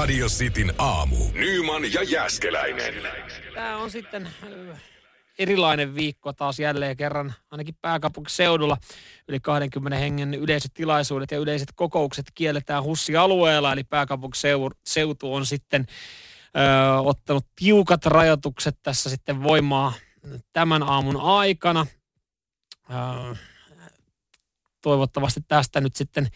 Radio Cityn aamu. Nyman ja Jäskeläinen. Tämä on sitten erilainen viikko taas jälleen kerran, ainakin pääkaupunkiseudulla. Yli 20 hengen yleiset tilaisuudet ja yleiset kokoukset kielletään Hussi-alueella, eli pääkaupunkiseutu on sitten ö, ottanut tiukat rajoitukset tässä sitten voimaa tämän aamun aikana. Ö, toivottavasti tästä nyt sitten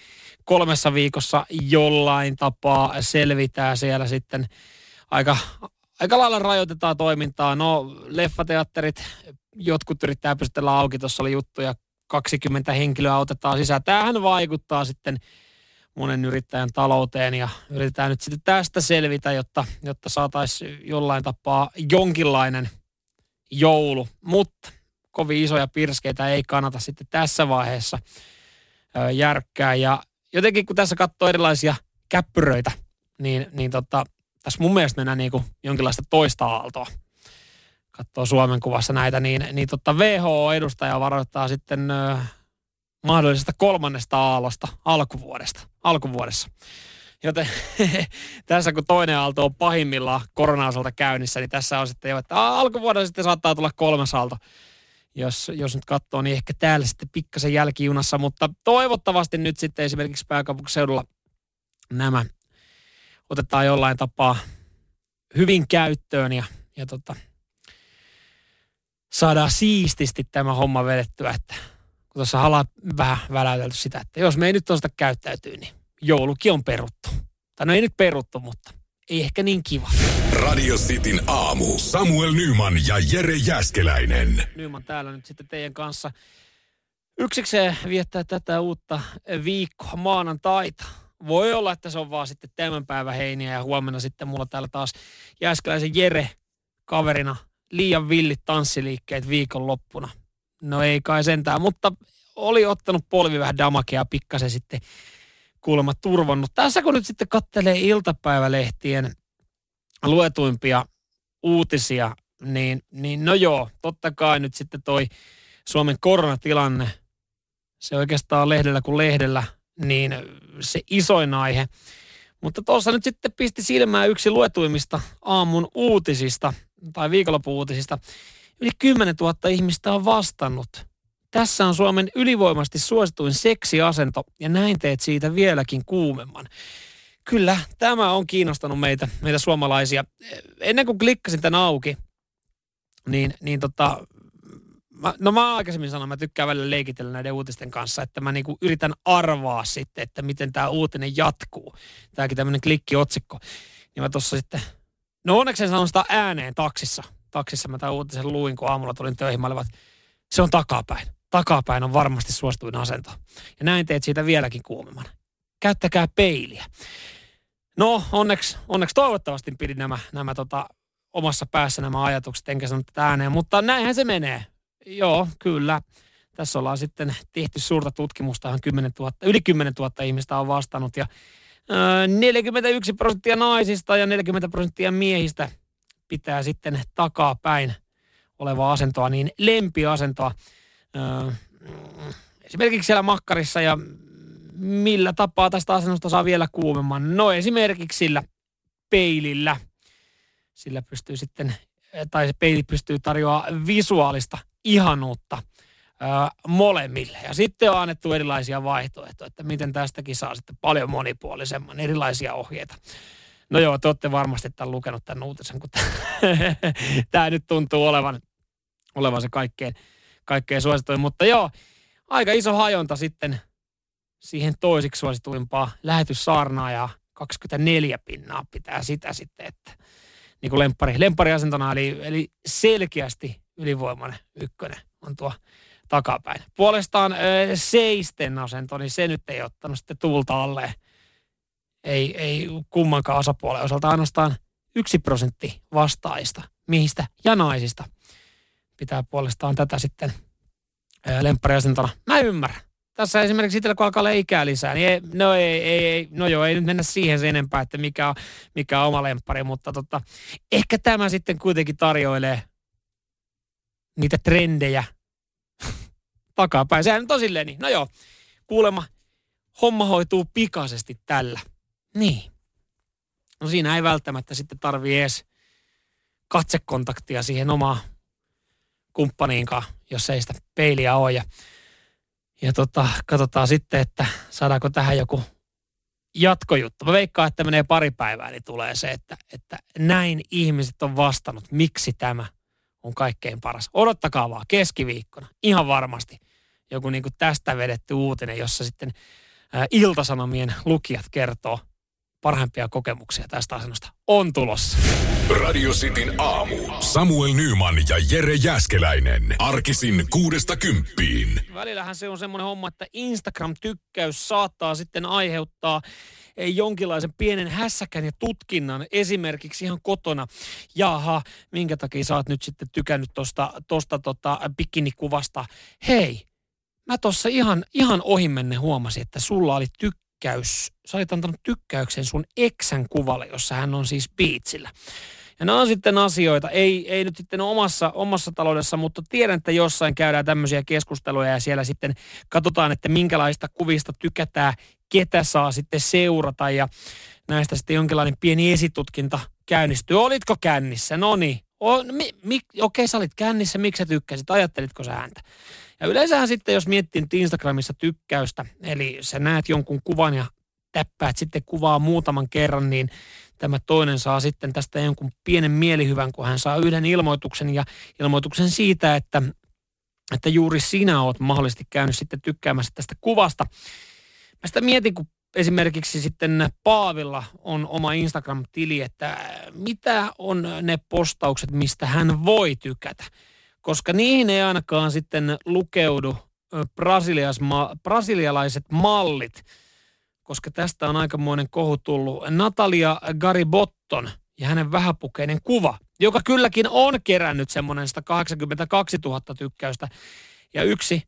kolmessa viikossa jollain tapaa selvitään siellä sitten aika, aika lailla rajoitetaan toimintaa. No leffateatterit, jotkut yrittää pystytellä auki, tuossa oli juttuja, 20 henkilöä otetaan sisään. Tämähän vaikuttaa sitten monen yrittäjän talouteen ja yritetään nyt sitten tästä selvitä, jotta, jotta saataisiin jollain tapaa jonkinlainen joulu. Mutta kovin isoja pirskeitä ei kannata sitten tässä vaiheessa järkkää. Ja jotenkin kun tässä katsoo erilaisia käppyröitä, niin, niin tota, tässä mun mielestä mennään niin kuin jonkinlaista toista aaltoa. Katsoo Suomen kuvassa näitä, niin, niin tota WHO-edustaja varoittaa sitten ö, mahdollisesta kolmannesta aallosta alkuvuodesta, alkuvuodessa. Joten tässä kun toinen aalto on pahimmillaan korona käynnissä, niin tässä on sitten jo, että alkuvuodessa sitten saattaa tulla kolmas aalto jos, jos nyt katsoo, niin ehkä täällä sitten pikkasen jälkijunassa, mutta toivottavasti nyt sitten esimerkiksi pääkaupunkiseudulla nämä otetaan jollain tapaa hyvin käyttöön ja, ja tota, saadaan siististi tämä homma vedettyä, että kun tuossa halaa vähän väläytelty sitä, että jos me ei nyt tuosta käyttäytyy, niin joulukin on peruttu. Tai no ei nyt peruttu, mutta ei ehkä niin kiva. Radio Cityn aamu. Samuel Nyman ja Jere Jäskeläinen. Nyman täällä nyt sitten teidän kanssa yksikseen viettää tätä uutta viikkoa maanantaita. Voi olla, että se on vaan sitten tämän päivän heiniä ja huomenna sitten mulla täällä taas Jääskeläisen Jere kaverina liian villit tanssiliikkeet viikonloppuna. No ei kai sentään, mutta oli ottanut polvi vähän damakea pikkasen sitten kuulemma turvannut. Tässä kun nyt sitten kattelee iltapäivälehtien luetuimpia uutisia, niin, niin no joo, totta kai nyt sitten toi Suomen koronatilanne, se oikeastaan lehdellä kuin lehdellä, niin se isoin aihe. Mutta tuossa nyt sitten pisti silmään yksi luetuimmista aamun uutisista tai viikonlopun uutisista. Yli 10 000 ihmistä on vastannut tässä on Suomen ylivoimasti suosituin seksiasento ja näin teet siitä vieläkin kuumemman. Kyllä, tämä on kiinnostanut meitä, meitä suomalaisia. Ennen kuin klikkasin tämän auki, niin, niin tota, mä, no mä aikaisemmin sanoin, mä tykkään välillä leikitellä näiden uutisten kanssa, että mä niinku yritän arvaa sitten, että miten tämä uutinen jatkuu. Tämäkin tämmöinen klikkiotsikko. Niin mä tuossa sitten, no onneksi en sanonut sitä ääneen taksissa. Taksissa mä tämän uutisen luin, kun aamulla tulin töihin. Mä olivat, se on takapäin takapäin on varmasti suosituin asento. Ja näin teet siitä vieläkin kuumemman. Käyttäkää peiliä. No, onneksi, onneksi toivottavasti pidin nämä, nämä tota, omassa päässä nämä ajatukset, enkä sano tätä ääneen, mutta näinhän se menee. Joo, kyllä. Tässä ollaan sitten tehty suurta tutkimusta, 10 000, yli 10 000 ihmistä on vastannut ja ö, 41 prosenttia naisista ja 40 prosenttia miehistä pitää sitten takapäin olevaa asentoa, niin lempiasentoa esimerkiksi siellä makkarissa ja millä tapaa tästä asennosta saa vielä kuumemman? No esimerkiksi sillä peilillä. Sillä pystyy sitten, tai se peili pystyy tarjoamaan visuaalista ihanuutta ö, molemmille. Ja sitten on annettu erilaisia vaihtoehtoja, että miten tästäkin saa sitten paljon monipuolisemman, erilaisia ohjeita. No joo, te olette varmasti tämän lukenut tämän uutisen, kun tämä nyt tuntuu olevan, olevan se kaikkein kaikkein suosituin. Mutta joo, aika iso hajonta sitten siihen toisiksi suosituimpaa lähetyssaarnaa ja 24 pinnaa pitää sitä sitten, että niin kuin lemppari, lemppariasentona, eli, eli selkeästi ylivoimainen ykkönen on tuo takapäin. Puolestaan ö, seisten asento, niin se nyt ei ottanut sitten tuulta alle. Ei, ei kummankaan osapuolen osalta ainoastaan yksi prosentti vastaajista, miehistä ja naisista pitää puolestaan tätä sitten lemppariasentona. Mä ymmärrän. Tässä esimerkiksi itsellä kun alkaa olla ikää lisää, niin ei, no, ei, ei, ei, no joo, ei nyt mennä siihen sen enempää, että mikä on, mikä on oma lemppari, mutta tota, ehkä tämä sitten kuitenkin tarjoilee niitä trendejä takapäin. Sehän on silleen niin. No joo, kuulemma homma hoituu pikaisesti tällä. Niin. No siinä ei välttämättä sitten tarvii edes katsekontaktia siihen omaan kumppaniinkaan, jos ei sitä peiliä ole. Ja, ja tota, katsotaan sitten, että saadaanko tähän joku jatkojuttu. Mä veikkaan, että menee pari päivää, niin tulee se, että, että näin ihmiset on vastannut, miksi tämä on kaikkein paras. Odottakaa vaan keskiviikkona, ihan varmasti joku niin kuin tästä vedetty uutinen, jossa sitten Iltasanomien lukijat kertoo parhaimpia kokemuksia tästä asennosta. On tulossa. Radio Cityn aamu. Samuel Nyman ja Jere Jäskeläinen. Arkisin kuudesta kymppiin. Välillähän se on semmoinen homma, että Instagram-tykkäys saattaa sitten aiheuttaa jonkinlaisen pienen hässäkän ja tutkinnan esimerkiksi ihan kotona. Jaha, minkä takia sä oot nyt sitten tykännyt tosta, tosta tota bikinikuvasta? Hei, mä tuossa ihan, ihan ohimenne huomasin, että sulla oli tykkäys, sä olit antanut tykkäyksen sun eksän kuvalle, jossa hän on siis biitsillä. Ja nämä on sitten asioita, ei, ei nyt sitten omassa, omassa taloudessa, mutta tiedän, että jossain käydään tämmöisiä keskusteluja ja siellä sitten katsotaan, että minkälaista kuvista tykätään, ketä saa sitten seurata ja näistä sitten jonkinlainen pieni esitutkinta käynnistyy. Olitko kännissä? No niin. Mi, mi, okei, sä olit kännissä, miksi sä tykkäsit? Ajattelitko sä häntä? Ja yleensähän sitten, jos miettii nyt Instagramissa tykkäystä, eli sä näet jonkun kuvan ja täppäät sitten kuvaa muutaman kerran, niin tämä toinen saa sitten tästä jonkun pienen mielihyvän, kun hän saa yhden ilmoituksen ja ilmoituksen siitä, että, että juuri sinä oot mahdollisesti käynyt sitten tykkäämässä tästä kuvasta. Mä sitä mietin, kun esimerkiksi sitten Paavilla on oma Instagram-tili, että mitä on ne postaukset, mistä hän voi tykätä koska niihin ei ainakaan sitten lukeudu brasilialaiset mallit, koska tästä on aikamoinen kohu tullut. Natalia Garibotton ja hänen vähäpukeinen kuva, joka kylläkin on kerännyt semmoinen 182 000 tykkäystä. Ja yksi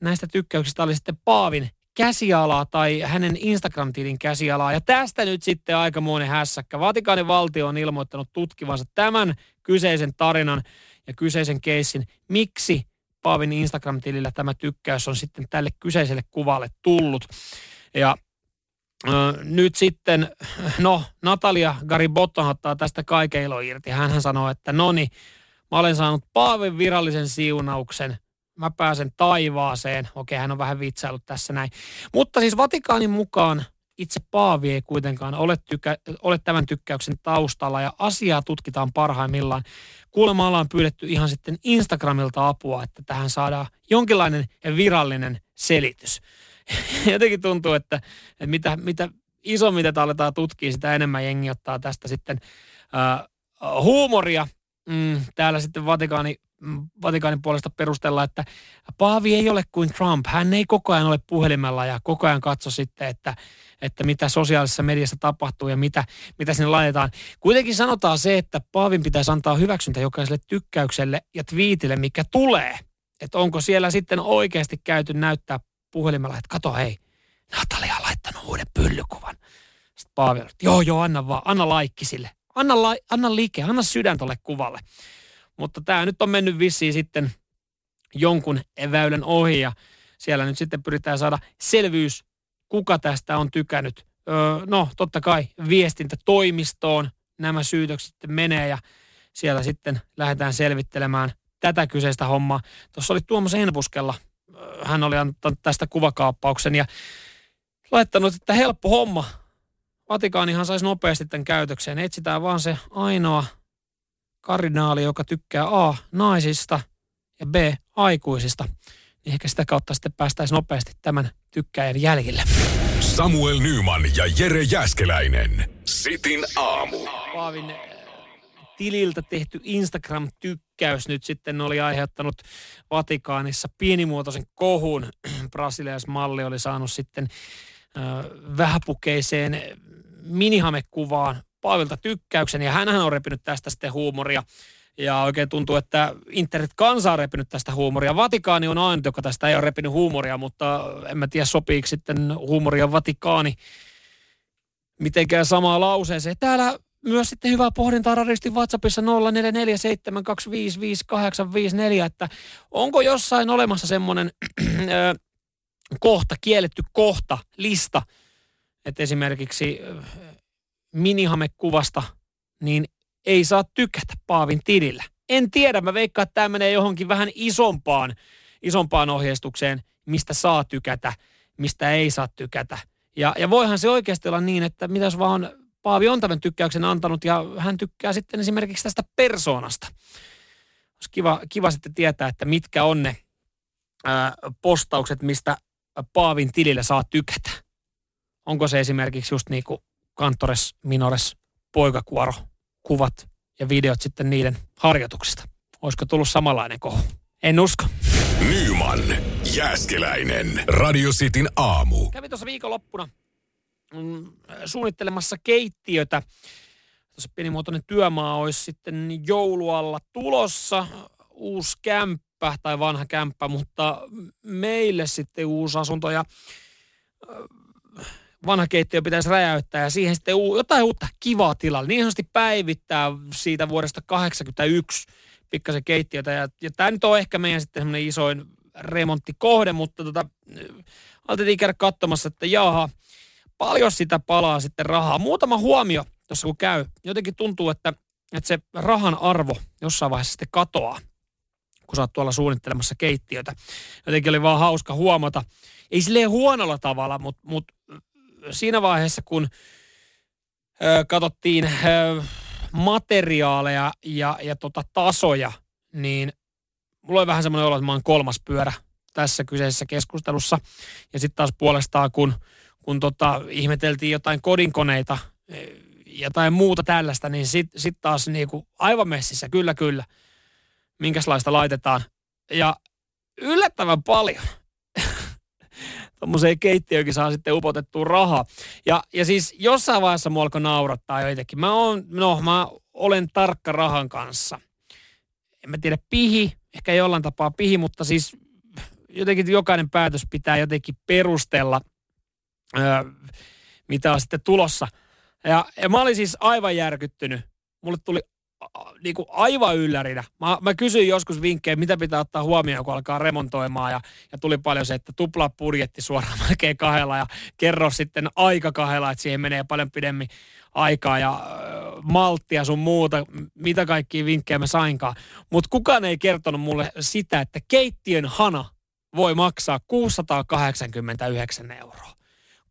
näistä tykkäyksistä oli sitten Paavin käsialaa tai hänen Instagram-tilin käsialaa. Ja tästä nyt sitten aikamoinen hässäkkä. Vatikaanin valtio on ilmoittanut tutkivansa tämän kyseisen tarinan ja kyseisen keissin, miksi Paavin Instagram-tilillä tämä tykkäys on sitten tälle kyseiselle kuvalle tullut. Ja nyt sitten, no Natalia Garibotto ottaa tästä kaikeilo irti. Hän sanoo, että no niin, mä olen saanut Paavin virallisen siunauksen, mä pääsen taivaaseen. Okei, hän on vähän vitsailut tässä näin. Mutta siis Vatikaanin mukaan itse Paavi ei kuitenkaan ole, tykä, ole tämän tykkäyksen taustalla ja asiaa tutkitaan parhaimmillaan. Kuulemma ollaan pyydetty ihan sitten Instagramilta apua, että tähän saadaan jonkinlainen virallinen selitys. Jotenkin tuntuu, että, että mitä, mitä isommin tätä aletaan tutkia, sitä enemmän jengi ottaa tästä sitten äh, huumoria. Mm, täällä sitten Vatikaani Vatikaanin puolesta perustella, että Paavi ei ole kuin Trump. Hän ei koko ajan ole puhelimella ja koko ajan katso sitten, että, että mitä sosiaalisessa mediassa tapahtuu ja mitä, mitä sinne laitetaan. Kuitenkin sanotaan se, että Paavin pitäisi antaa hyväksyntä jokaiselle tykkäykselle ja twiitille, mikä tulee. Että onko siellä sitten oikeasti käyty näyttää puhelimella, että kato hei, Natalia on laittanut uuden pyllykuvan. Sitten Paavi joo joo, anna vaan, anna laikki sille. Anna, la, anna liike, anna sydän tolle kuvalle. Mutta tämä nyt on mennyt vissiin sitten jonkun väylän ohi ja siellä nyt sitten pyritään saada selvyys, kuka tästä on tykännyt. Öö, no, totta kai viestintätoimistoon nämä syytökset menee ja siellä sitten lähdetään selvittelemään tätä kyseistä hommaa. Tuossa oli Tuomas Enpuskella, hän oli antanut tästä kuvakaappauksen ja laittanut, että helppo homma. Vatikaanihan saisi nopeasti tämän käytökseen. Etsitään vaan se ainoa kardinaali, joka tykkää A naisista ja B aikuisista, niin ehkä sitä kautta sitten päästäisiin nopeasti tämän tykkäjän jäljille. Samuel Nyman ja Jere Jäskeläinen. Sitin aamu. Paavin äh, tililtä tehty Instagram-tykkäys nyt sitten oli aiheuttanut Vatikaanissa pienimuotoisen kohun. Brasilialaismalli oli saanut sitten äh, vähäpukeiseen minihamekuvaan Paavilta tykkäyksen ja hän on repinyt tästä sitten huumoria. Ja oikein tuntuu, että internet-kansa on repinyt tästä huumoria. Vatikaani on ainut, joka tästä ei ole repinyt huumoria, mutta en mä tiedä sopiiko sitten huumoria Vatikaani mitenkään samaa lauseeseen. Täällä myös sitten hyvää pohdintaa radistin WhatsAppissa 0447255854, että onko jossain olemassa semmoinen kohta, kielletty kohta, lista, että esimerkiksi minihamekuvasta, niin ei saa tykätä Paavin tilillä. En tiedä, mä veikkaan, että tämä menee johonkin vähän isompaan, isompaan ohjeistukseen, mistä saa tykätä, mistä ei saa tykätä. Ja, ja voihan se oikeasti olla niin, että mitäs vaan Paavi on tämän tykkäyksen antanut ja hän tykkää sitten esimerkiksi tästä persoonasta. Olisi kiva, kiva sitten tietää, että mitkä on ne ää, postaukset, mistä Paavin tilillä saa tykätä. Onko se esimerkiksi just niin kuin Kantores, Minores, poikakuoro, kuvat ja videot sitten niiden harjoituksista? Olisiko tullut samanlainen kohu? En usko. Nyman, Jääskeläinen, Radio Cityn aamu. Kävin tuossa viikonloppuna mm, suunnittelemassa keittiötä. Tuossa pienimuotoinen työmaa olisi sitten joulualla tulossa. Uusi kämppä tai vanha kämppä, mutta meille sitten uusi asunto ja vanha keittiö pitäisi räjäyttää ja siihen sitten jotain uutta kivaa tilalle. Niin sanotusti päivittää siitä vuodesta 1981 pikkasen keittiötä. Ja, ja tämä nyt on ehkä meidän sitten semmoinen isoin remonttikohde, mutta tota, aloitettiin käydä katsomassa, että jaha, paljon sitä palaa sitten rahaa. Muutama huomio tuossa kun käy. Jotenkin tuntuu, että, että se rahan arvo jossain vaiheessa sitten katoaa, kun sä oot tuolla suunnittelemassa keittiötä. Jotenkin oli vaan hauska huomata. Ei silleen huonolla tavalla, mutta, mutta siinä vaiheessa, kun ö, katsottiin ö, materiaaleja ja, ja tota tasoja, niin mulla on vähän semmoinen olo, että mä oon kolmas pyörä tässä kyseisessä keskustelussa. Ja sitten taas puolestaan, kun, kun tota, ihmeteltiin jotain kodinkoneita, jotain muuta tällaista, niin sitten sit taas niinku aivan messissä, kyllä kyllä, minkälaista laitetaan. Ja yllättävän paljon tuommoiseen keittiöönkin saa sitten upotettua rahaa. Ja, ja siis jossain vaiheessa mua alkoi naurattaa jotenkin. Mä, oon, no, mä olen tarkka rahan kanssa. En mä tiedä, pihi, ehkä jollain tapaa pihi, mutta siis jotenkin jokainen päätös pitää jotenkin perustella, öö, mitä on sitten tulossa. Ja, ja mä olin siis aivan järkyttynyt. Mulle tuli niin kuin aivan yllärinä. Mä, mä kysyin joskus vinkkejä, mitä pitää ottaa huomioon, kun alkaa remontoimaan. Ja, ja tuli paljon se, että tuplaa budjetti suoraan melkein kahdella ja kerro sitten aika kahdella, että siihen menee paljon pidemmin aikaa ja äh, malttia sun muuta, mitä kaikkia vinkkejä mä sainkaan. Mutta kukaan ei kertonut mulle sitä, että keittiön hana voi maksaa 689 euroa.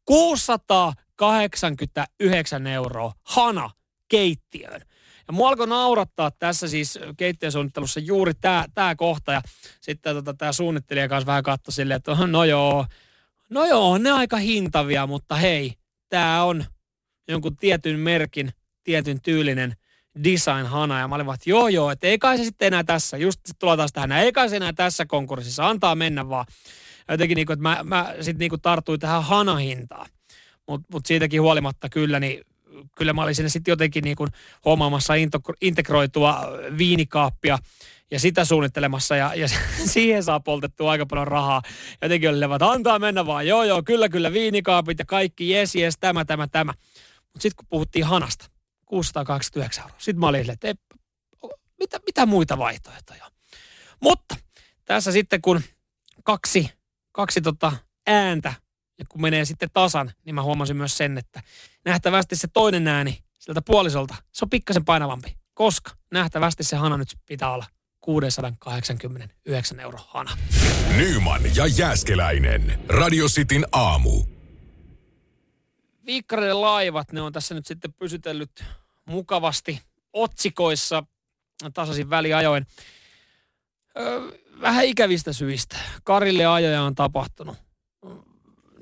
689 euroa hana keittiöön. Ja mua alkoi naurattaa tässä siis keittiösuunnittelussa juuri tämä tää kohta. Ja sitten tota, tämä suunnittelija kanssa vähän katsoi silleen, että no joo, no joo, ne aika hintavia, mutta hei, tämä on jonkun tietyn merkin, tietyn tyylinen design-hana. Ja mä olin vaan, että joo joo, että ei kai se sitten enää tässä, just sit tulee taas tähän, ei kai se enää tässä konkurssissa, antaa mennä vaan. Ja jotenkin niin kuin, että mä, mä sitten niin tartuin tähän hanahintaan. Mutta mut siitäkin huolimatta kyllä, niin kyllä mä olin sinne sitten jotenkin niin kuin hommaamassa integroitua viinikaappia ja sitä suunnittelemassa ja, ja siihen saa poltettua aika paljon rahaa. Jotenkin oli että antaa mennä vaan, joo joo, kyllä kyllä viinikaapit ja kaikki, jes jes, tämä, tämä, tämä. Mutta sitten kun puhuttiin hanasta, 629 euroa, sitten mä olin että ei, mitä, mitä muita vaihtoehtoja Mutta tässä sitten kun kaksi, kaksi tota ääntä ja kun menee sitten tasan, niin mä huomasin myös sen, että nähtävästi se toinen ääni sieltä puolisolta, se on pikkasen painavampi, koska nähtävästi se hana nyt pitää olla 689 euro hana. Nyman ja Jääskeläinen. Radio Cityn aamu. Viikkareiden laivat, ne on tässä nyt sitten pysytellyt mukavasti otsikoissa tasaisin väliajoin. Öö, vähän ikävistä syistä. Karille ajoja on tapahtunut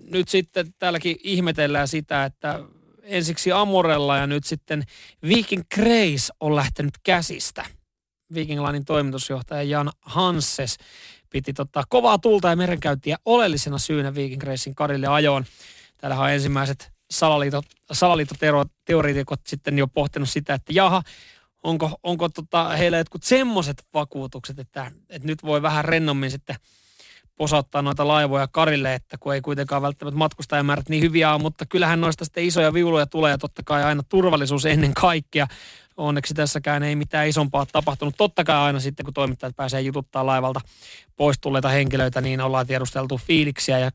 nyt sitten täälläkin ihmetellään sitä, että ensiksi Amorella ja nyt sitten Viking Grace on lähtenyt käsistä. Viking Linein toimitusjohtaja Jan Hanses piti tota kovaa tulta ja merenkäyntiä oleellisena syynä Viking Gracein karille ajoon. Täällä on ensimmäiset salaliitot, sitten jo pohtinut sitä, että jaha, onko, onko tota heillä jotkut semmoiset vakuutukset, että, että nyt voi vähän rennommin sitten – posauttaa noita laivoja karille, että kun ei kuitenkaan välttämättä matkustajamäärät niin hyviä ole, mutta kyllähän noista sitten isoja viuluja tulee ja totta kai aina turvallisuus ennen kaikkea. Onneksi tässäkään ei mitään isompaa tapahtunut. Totta kai aina sitten, kun toimittajat pääsee jututtaa laivalta pois tulleita henkilöitä, niin ollaan tiedusteltu fiiliksiä ja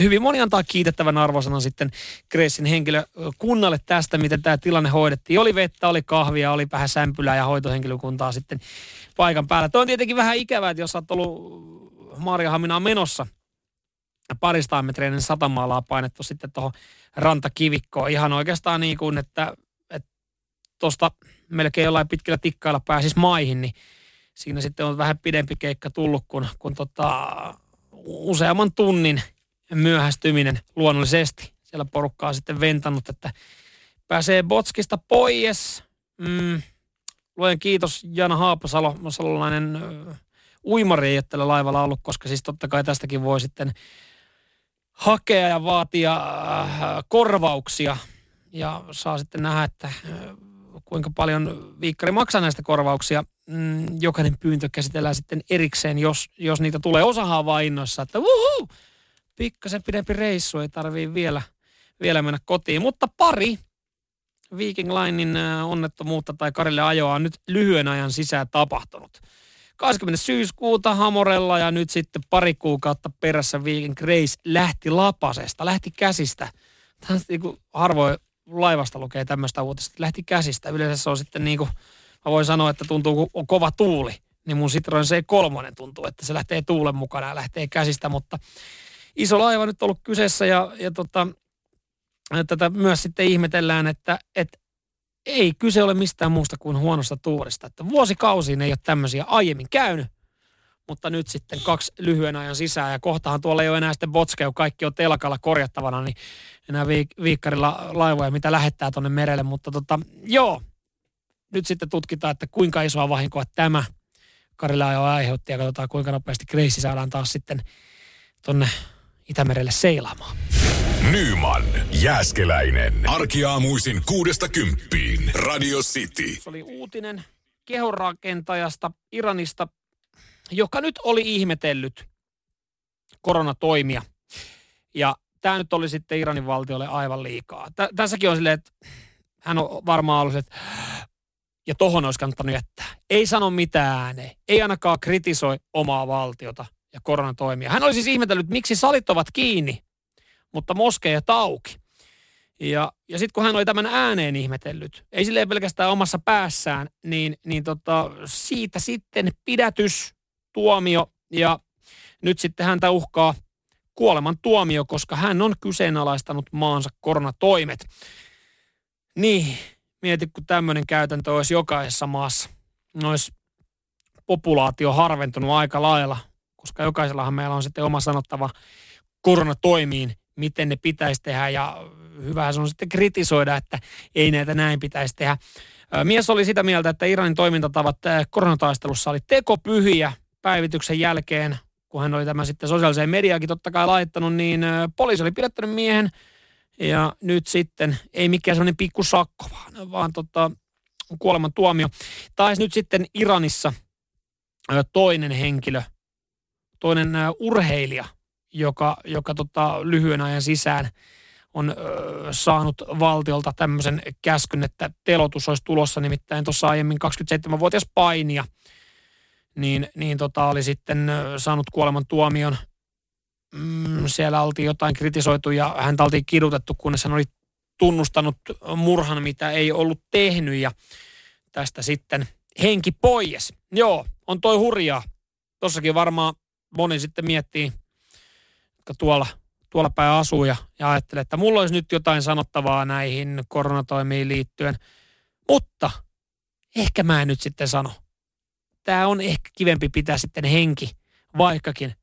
hyvin moni antaa kiitettävän arvosanan sitten Gracein henkilökunnalle tästä, miten tämä tilanne hoidettiin. Oli vettä, oli kahvia, oli vähän sämpylää ja hoitohenkilökuntaa sitten paikan päällä. Tuo on tietenkin vähän ikävää, että jos olet ollut Maariahaminaan menossa parista metreinen satamaalaa painettu sitten tuohon rantakivikkoon. Ihan oikeastaan niin kuin, että tuosta melkein jollain pitkällä tikkailla pääsis maihin, niin siinä sitten on vähän pidempi keikka tullut kuin, kuin tota, useamman tunnin myöhästyminen luonnollisesti. Siellä porukkaa sitten ventannut, että pääsee Botskista pois. Mm, luen kiitos Jana Haapasalo, salolainen uimari ei ole tällä laivalla ollut, koska siis totta kai tästäkin voi sitten hakea ja vaatia äh, korvauksia. Ja saa sitten nähdä, että äh, kuinka paljon viikkari maksaa näistä korvauksia. Mm, jokainen pyyntö käsitellään sitten erikseen, jos, jos niitä tulee. Osahan vaan innoissa, että wuhuu, pikkasen pidempi reissu, ei tarvii vielä, vielä mennä kotiin. Mutta pari Viking Linein äh, onnettomuutta tai Karille ajoa on nyt lyhyen ajan sisään tapahtunut. 20. syyskuuta Hamorella ja nyt sitten pari kuukautta perässä Viking Grace lähti lapasesta, lähti käsistä. Tämä on niin kuin harvoin laivasta lukee tämmöistä uutista, lähti käsistä. Yleensä se on sitten niin kuin, mä voin sanoa, että tuntuu kun on kova tuuli, niin mun Citroen C3 tuntuu, että se lähtee tuulen mukana ja lähtee käsistä, mutta iso laiva nyt ollut kyseessä ja, ja tota, tätä myös sitten ihmetellään, että, että ei kyse ole mistään muusta kuin huonosta tuurista. Että vuosikausiin ei ole tämmöisiä aiemmin käynyt, mutta nyt sitten kaksi lyhyen ajan sisään ja kohtahan tuolla ei ole enää sitten botskeu, kaikki on telkalla korjattavana, niin enää viik- viikkarilla laivoja, mitä lähettää tuonne merelle, mutta tota, joo, nyt sitten tutkitaan, että kuinka isoa vahinkoa tämä Karilla jo aiheutti ja katsotaan kuinka nopeasti Grace saadaan taas sitten tuonne Itämerelle seilaamaan. Nyman, Jääskeläinen. Arkiaamuisin kuudesta kymppiin. Radio City. Se oli uutinen kehonrakentajasta Iranista, joka nyt oli ihmetellyt koronatoimia. Ja tämä nyt oli sitten Iranin valtiolle aivan liikaa. Tä, tässäkin on silleen, että hän on varmaan ollut, että ja tohon olisi kannattanut jättää. Ei sano mitään ääneen. Ei ainakaan kritisoi omaa valtiota ja koronatoimia. Hän oli siis ihmetellyt, miksi salit ovat kiinni, mutta moskeja auki. Ja, ja sitten kun hän oli tämän ääneen ihmetellyt, ei silleen pelkästään omassa päässään, niin, niin tota, siitä sitten pidätys, tuomio ja nyt sitten häntä uhkaa kuoleman tuomio, koska hän on kyseenalaistanut maansa koronatoimet. Niin, mieti kun tämmöinen käytäntö olisi jokaisessa maassa. Olisi populaatio harventunut aika lailla, koska jokaisellahan meillä on sitten oma sanottava koronatoimiin, miten ne pitäisi tehdä ja hyvä se on sitten kritisoida, että ei näitä näin pitäisi tehdä. Mies oli sitä mieltä, että Iranin toimintatavat koronataistelussa oli tekopyhiä päivityksen jälkeen, kun hän oli tämän sitten sosiaaliseen mediaakin totta kai laittanut, niin poliisi oli pidättänyt miehen ja nyt sitten ei mikään sellainen pikku sakko, vaan, vaan tota, kuoleman tuomio. Taisi nyt sitten Iranissa toinen henkilö, toinen urheilija, joka, joka tota, lyhyen ajan sisään on ö, saanut valtiolta tämmöisen käskyn, että telotus olisi tulossa, nimittäin tuossa aiemmin 27-vuotias painija, niin, niin tota, oli sitten saanut kuoleman tuomion. Mm, siellä oltiin jotain kritisoitu ja häntä oltiin kidutettu, kunnes hän oli tunnustanut murhan, mitä ei ollut tehnyt ja tästä sitten henki pois. Joo, on toi hurjaa. Tossakin varmaan moni sitten miettii, jotka tuolla, tuolla päin asuu ja, ja ajattelee, että mulla olisi nyt jotain sanottavaa näihin koronatoimiin liittyen. Mutta ehkä mä en nyt sitten sano. Tämä on ehkä kivempi pitää sitten henki, vaikkakin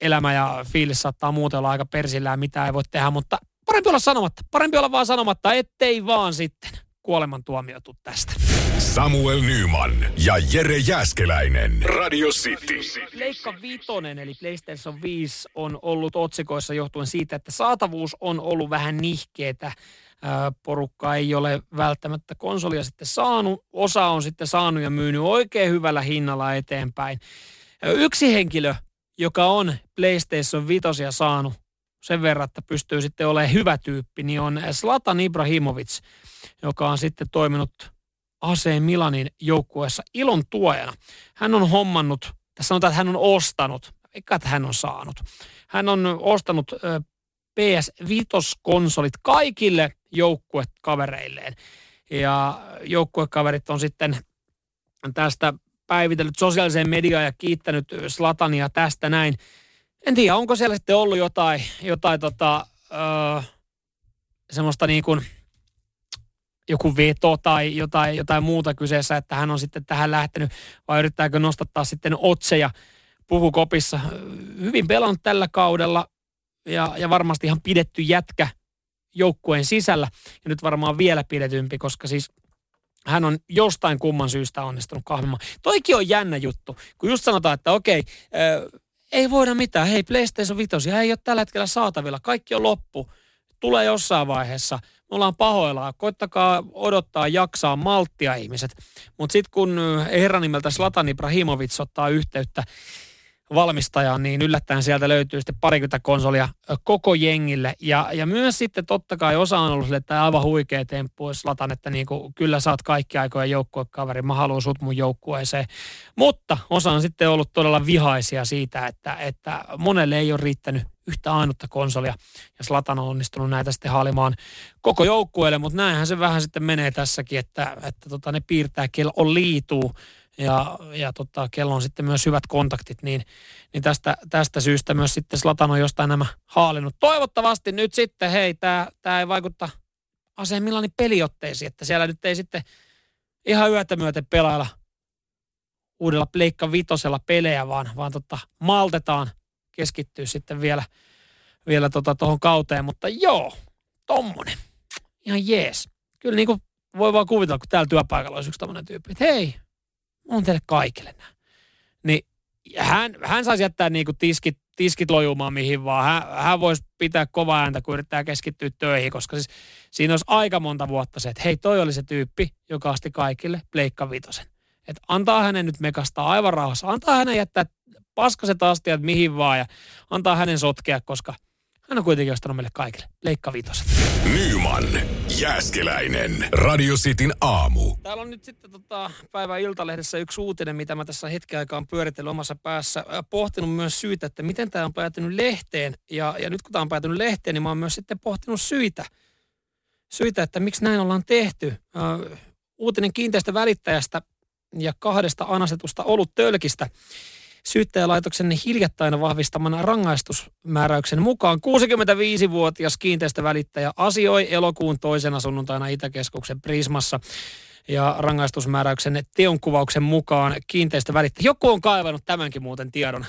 elämä ja fiilis saattaa muuten olla aika persillään, mitä ei voi tehdä, mutta parempi olla sanomatta. Parempi olla vaan sanomatta, ettei vaan sitten kuolemantuomiotu tästä. Samuel Nyman ja Jere Jäskeläinen. Radio City. Leikka Vitonen eli PlayStation 5 on ollut otsikoissa johtuen siitä, että saatavuus on ollut vähän nihkeetä. Porukka ei ole välttämättä konsolia sitten saanut. Osa on sitten saanut ja myynyt oikein hyvällä hinnalla eteenpäin. Yksi henkilö, joka on PlayStation 5 saanut sen verran, että pystyy sitten olemaan hyvä tyyppi, niin on Slatan Ibrahimovic, joka on sitten toiminut AC Milanin joukkueessa ilon tuojana. Hän on hommannut, tässä sanotaan, että hän on ostanut, eikä hän on saanut. Hän on ostanut PS Vitos-konsolit kaikille joukkuekavereilleen. Ja joukkuekaverit on sitten tästä päivitellyt sosiaaliseen mediaan ja kiittänyt Slatania tästä näin. En tiedä, onko siellä sitten ollut jotain, jotain tota, öö, semmoista niin kuin joku veto tai jotain, jotain muuta kyseessä, että hän on sitten tähän lähtenyt, vai yrittääkö nostattaa sitten otseja puhukopissa. Hyvin pelannut tällä kaudella ja, ja varmasti ihan pidetty jätkä joukkueen sisällä ja nyt varmaan vielä pidetympi, koska siis hän on jostain kumman syystä onnistunut kahvimaan. Toikin on jännä juttu, kun just sanotaan, että okei, äh, ei voida mitään. Hei, PlayStation 5 ei ole tällä hetkellä saatavilla. Kaikki on loppu. Tulee jossain vaiheessa. Me ollaan pahoillaan. Koittakaa odottaa, jaksaa, malttia ihmiset. Mutta sitten kun herran nimeltä Slatan Ibrahimovic ottaa yhteyttä valmistajaan, niin yllättäen sieltä löytyy sitten parikymmentä konsolia koko jengille. Ja, ja myös sitten totta kai osa on ollut sille, että aivan huikea temppu, jos latan, että niin kuin, kyllä saat kaikki aikojen joukkuekaveri, mä haluan sut mun joukkueeseen. Mutta osa on sitten ollut todella vihaisia siitä, että, että monelle ei ole riittänyt yhtä ainutta konsolia. Ja Slatan on onnistunut näitä sitten haalimaan koko joukkueelle, mutta näinhän se vähän sitten menee tässäkin, että, että tota, ne piirtää, kello on liituu ja, ja tota, kello on sitten myös hyvät kontaktit, niin, niin tästä, tästä syystä myös sitten Slatan on jostain nämä haalinut. Toivottavasti nyt sitten, hei, tämä ei vaikutta aseimmillani peliotteisiin, että siellä nyt ei sitten ihan yötä myöten pelailla uudella Pleikka Vitosella pelejä, vaan, vaan tota, maltetaan keskittyä sitten vielä, vielä tota tuohon kauteen, mutta joo, tommonen. Ihan jees. Kyllä niin kuin voi vaan kuvitella, kun täällä työpaikalla olisi yksi tämmöinen tyyppi, että hei, on teille kaikille nämä. Niin hän, hän saisi jättää niinku tiskit, tiskit lojumaan mihin vaan. Hän, hän voisi pitää kova ääntä, kun yrittää keskittyä töihin, koska siis siinä olisi aika monta vuotta se, että hei, toi oli se tyyppi, joka asti kaikille pleikka vitosen. Että antaa hänen nyt mekastaa aivan rauhassa. Antaa hänen jättää paskaset astiat mihin vaan ja antaa hänen sotkea, koska – hän on kuitenkin ostanut meille kaikille. Leikka viitoset. Nyman, Jääskeläinen, Radio Cityn aamu. Täällä on nyt sitten tota, päivän Iltalehdessä yksi uutinen, mitä mä tässä hetken aikaa on pyöritellyt omassa päässä. Pohtinut myös syitä, että miten tämä on päätynyt lehteen. Ja, ja nyt kun tämä on päätynyt lehteen, niin mä oon myös sitten pohtinut syitä. Syitä, että miksi näin ollaan tehty. Äh, uutinen kiinteistä välittäjästä ja kahdesta anastetusta oluttölkistä. Syyttäjälaitoksen hiljattain vahvistaman rangaistusmääräyksen mukaan 65-vuotias kiinteistövälittäjä asioi elokuun toisena sunnuntaina Itäkeskuksen Prismassa. Ja rangaistusmääräyksen teonkuvauksen mukaan kiinteistövälittäjä. Joku on kaivannut tämänkin muuten tiedon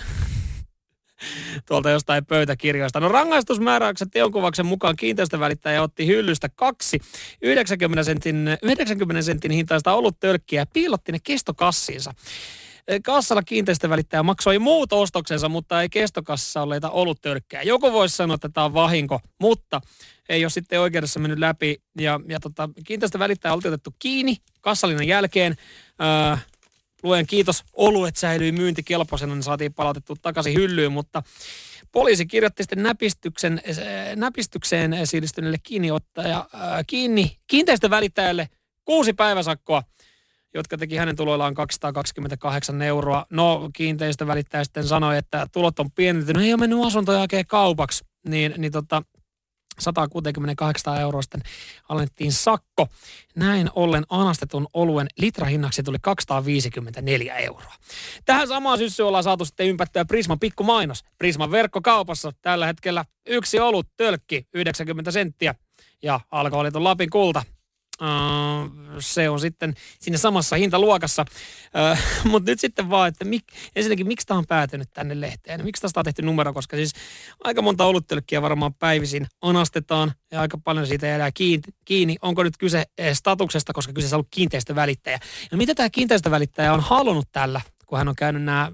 tuolta jostain pöytäkirjoista. No rangaistusmääräyksen teonkuvauksen mukaan kiinteistövälittäjä otti hyllystä kaksi 90 sentin, 90 sentin hintaista oluttölkkiä ja piilotti ne kestokassiinsa kassalla kiinteistövälittäjä maksoi muut ostoksensa, mutta ei kestokassa olleita oluttörkkejä. Joku voisi sanoa, että tämä on vahinko, mutta ei ole sitten oikeudessa mennyt läpi. Ja, ja tota, kiinteistövälittäjä oli otettu kiinni kassalinnan jälkeen. Öö, luen kiitos, oluet säilyi myyntikelpoisena, niin saatiin palautettu takaisin hyllyyn, mutta poliisi kirjoitti sitten näpistyksen, näpistykseen syyllistyneelle kiinniottaja, kiinni kiinteistövälittäjälle kuusi päiväsakkoa – jotka teki hänen tuloillaan 228 euroa. No kiinteistövälittäjä sitten sanoi, että tulot on pienentynyt, ei ole mennyt asuntoja oikein kaupaksi. Niin, niin tota, 168 euroa sitten alennettiin sakko. Näin ollen anastetun oluen litrahinnaksi tuli 254 euroa. Tähän samaan syssyyn ollaan saatu sitten ympättyä Prisman pikkumainos. Prisman verkkokaupassa tällä hetkellä yksi olut tölkki 90 senttiä ja alkoholiton Lapin kulta se on sitten siinä samassa hintaluokassa. Äh, Mutta nyt sitten vaan, että mik, ensinnäkin miksi tämä on päätynyt tänne lehteen? Miksi tästä on tehty numero? Koska siis aika monta oluttölkkiä varmaan päivisin anastetaan ja aika paljon siitä jää kiinni. Onko nyt kyse eh, statuksesta, koska kyseessä on ollut kiinteistövälittäjä. Ja mitä tämä kiinteistövälittäjä on halunnut tällä, kun hän on käynyt nämä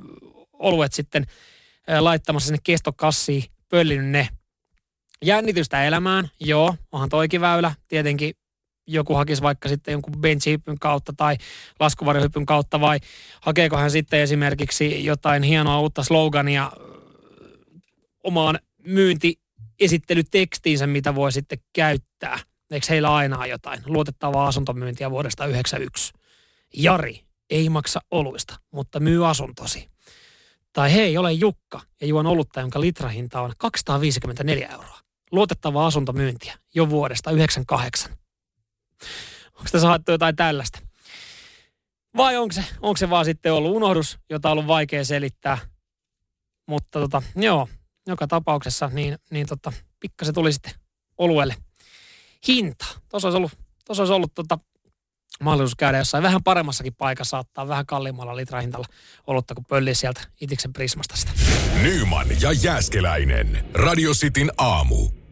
oluet sitten eh, laittamassa sinne kestokassiin, pöllinyt ne jännitystä elämään, joo, onhan toikin väylä, tietenkin joku hakisi vaikka sitten jonkun benchihypyn kautta tai laskuvarjohypyn kautta vai hakeeko hän sitten esimerkiksi jotain hienoa uutta slogania omaan myyntiesittelytekstiinsä, mitä voi sitten käyttää. Eikö heillä aina jotain luotettavaa asuntomyyntiä vuodesta 1991? Jari ei maksa oluista, mutta myy asuntosi. Tai hei, olen Jukka ja juon olutta, jonka litrahinta on 254 euroa. Luotettava asuntomyyntiä jo vuodesta 98. Onko tässä haettu jotain tällaista? Vai onko se, onko se vaan sitten ollut unohdus, jota on ollut vaikea selittää? Mutta tota, joo, joka tapauksessa niin, niin tota, pikkasen tuli sitten oluelle hinta. Tuossa olisi ollut, tuossa olisi ollut tota, mahdollisuus käydä jossain vähän paremmassakin paikassa, ottaa vähän kalliimmalla litrahintalla olutta, kuin pölliä sieltä Itiksen Prismasta sitä. Nyman ja Jääskeläinen. Radio Cityn aamu.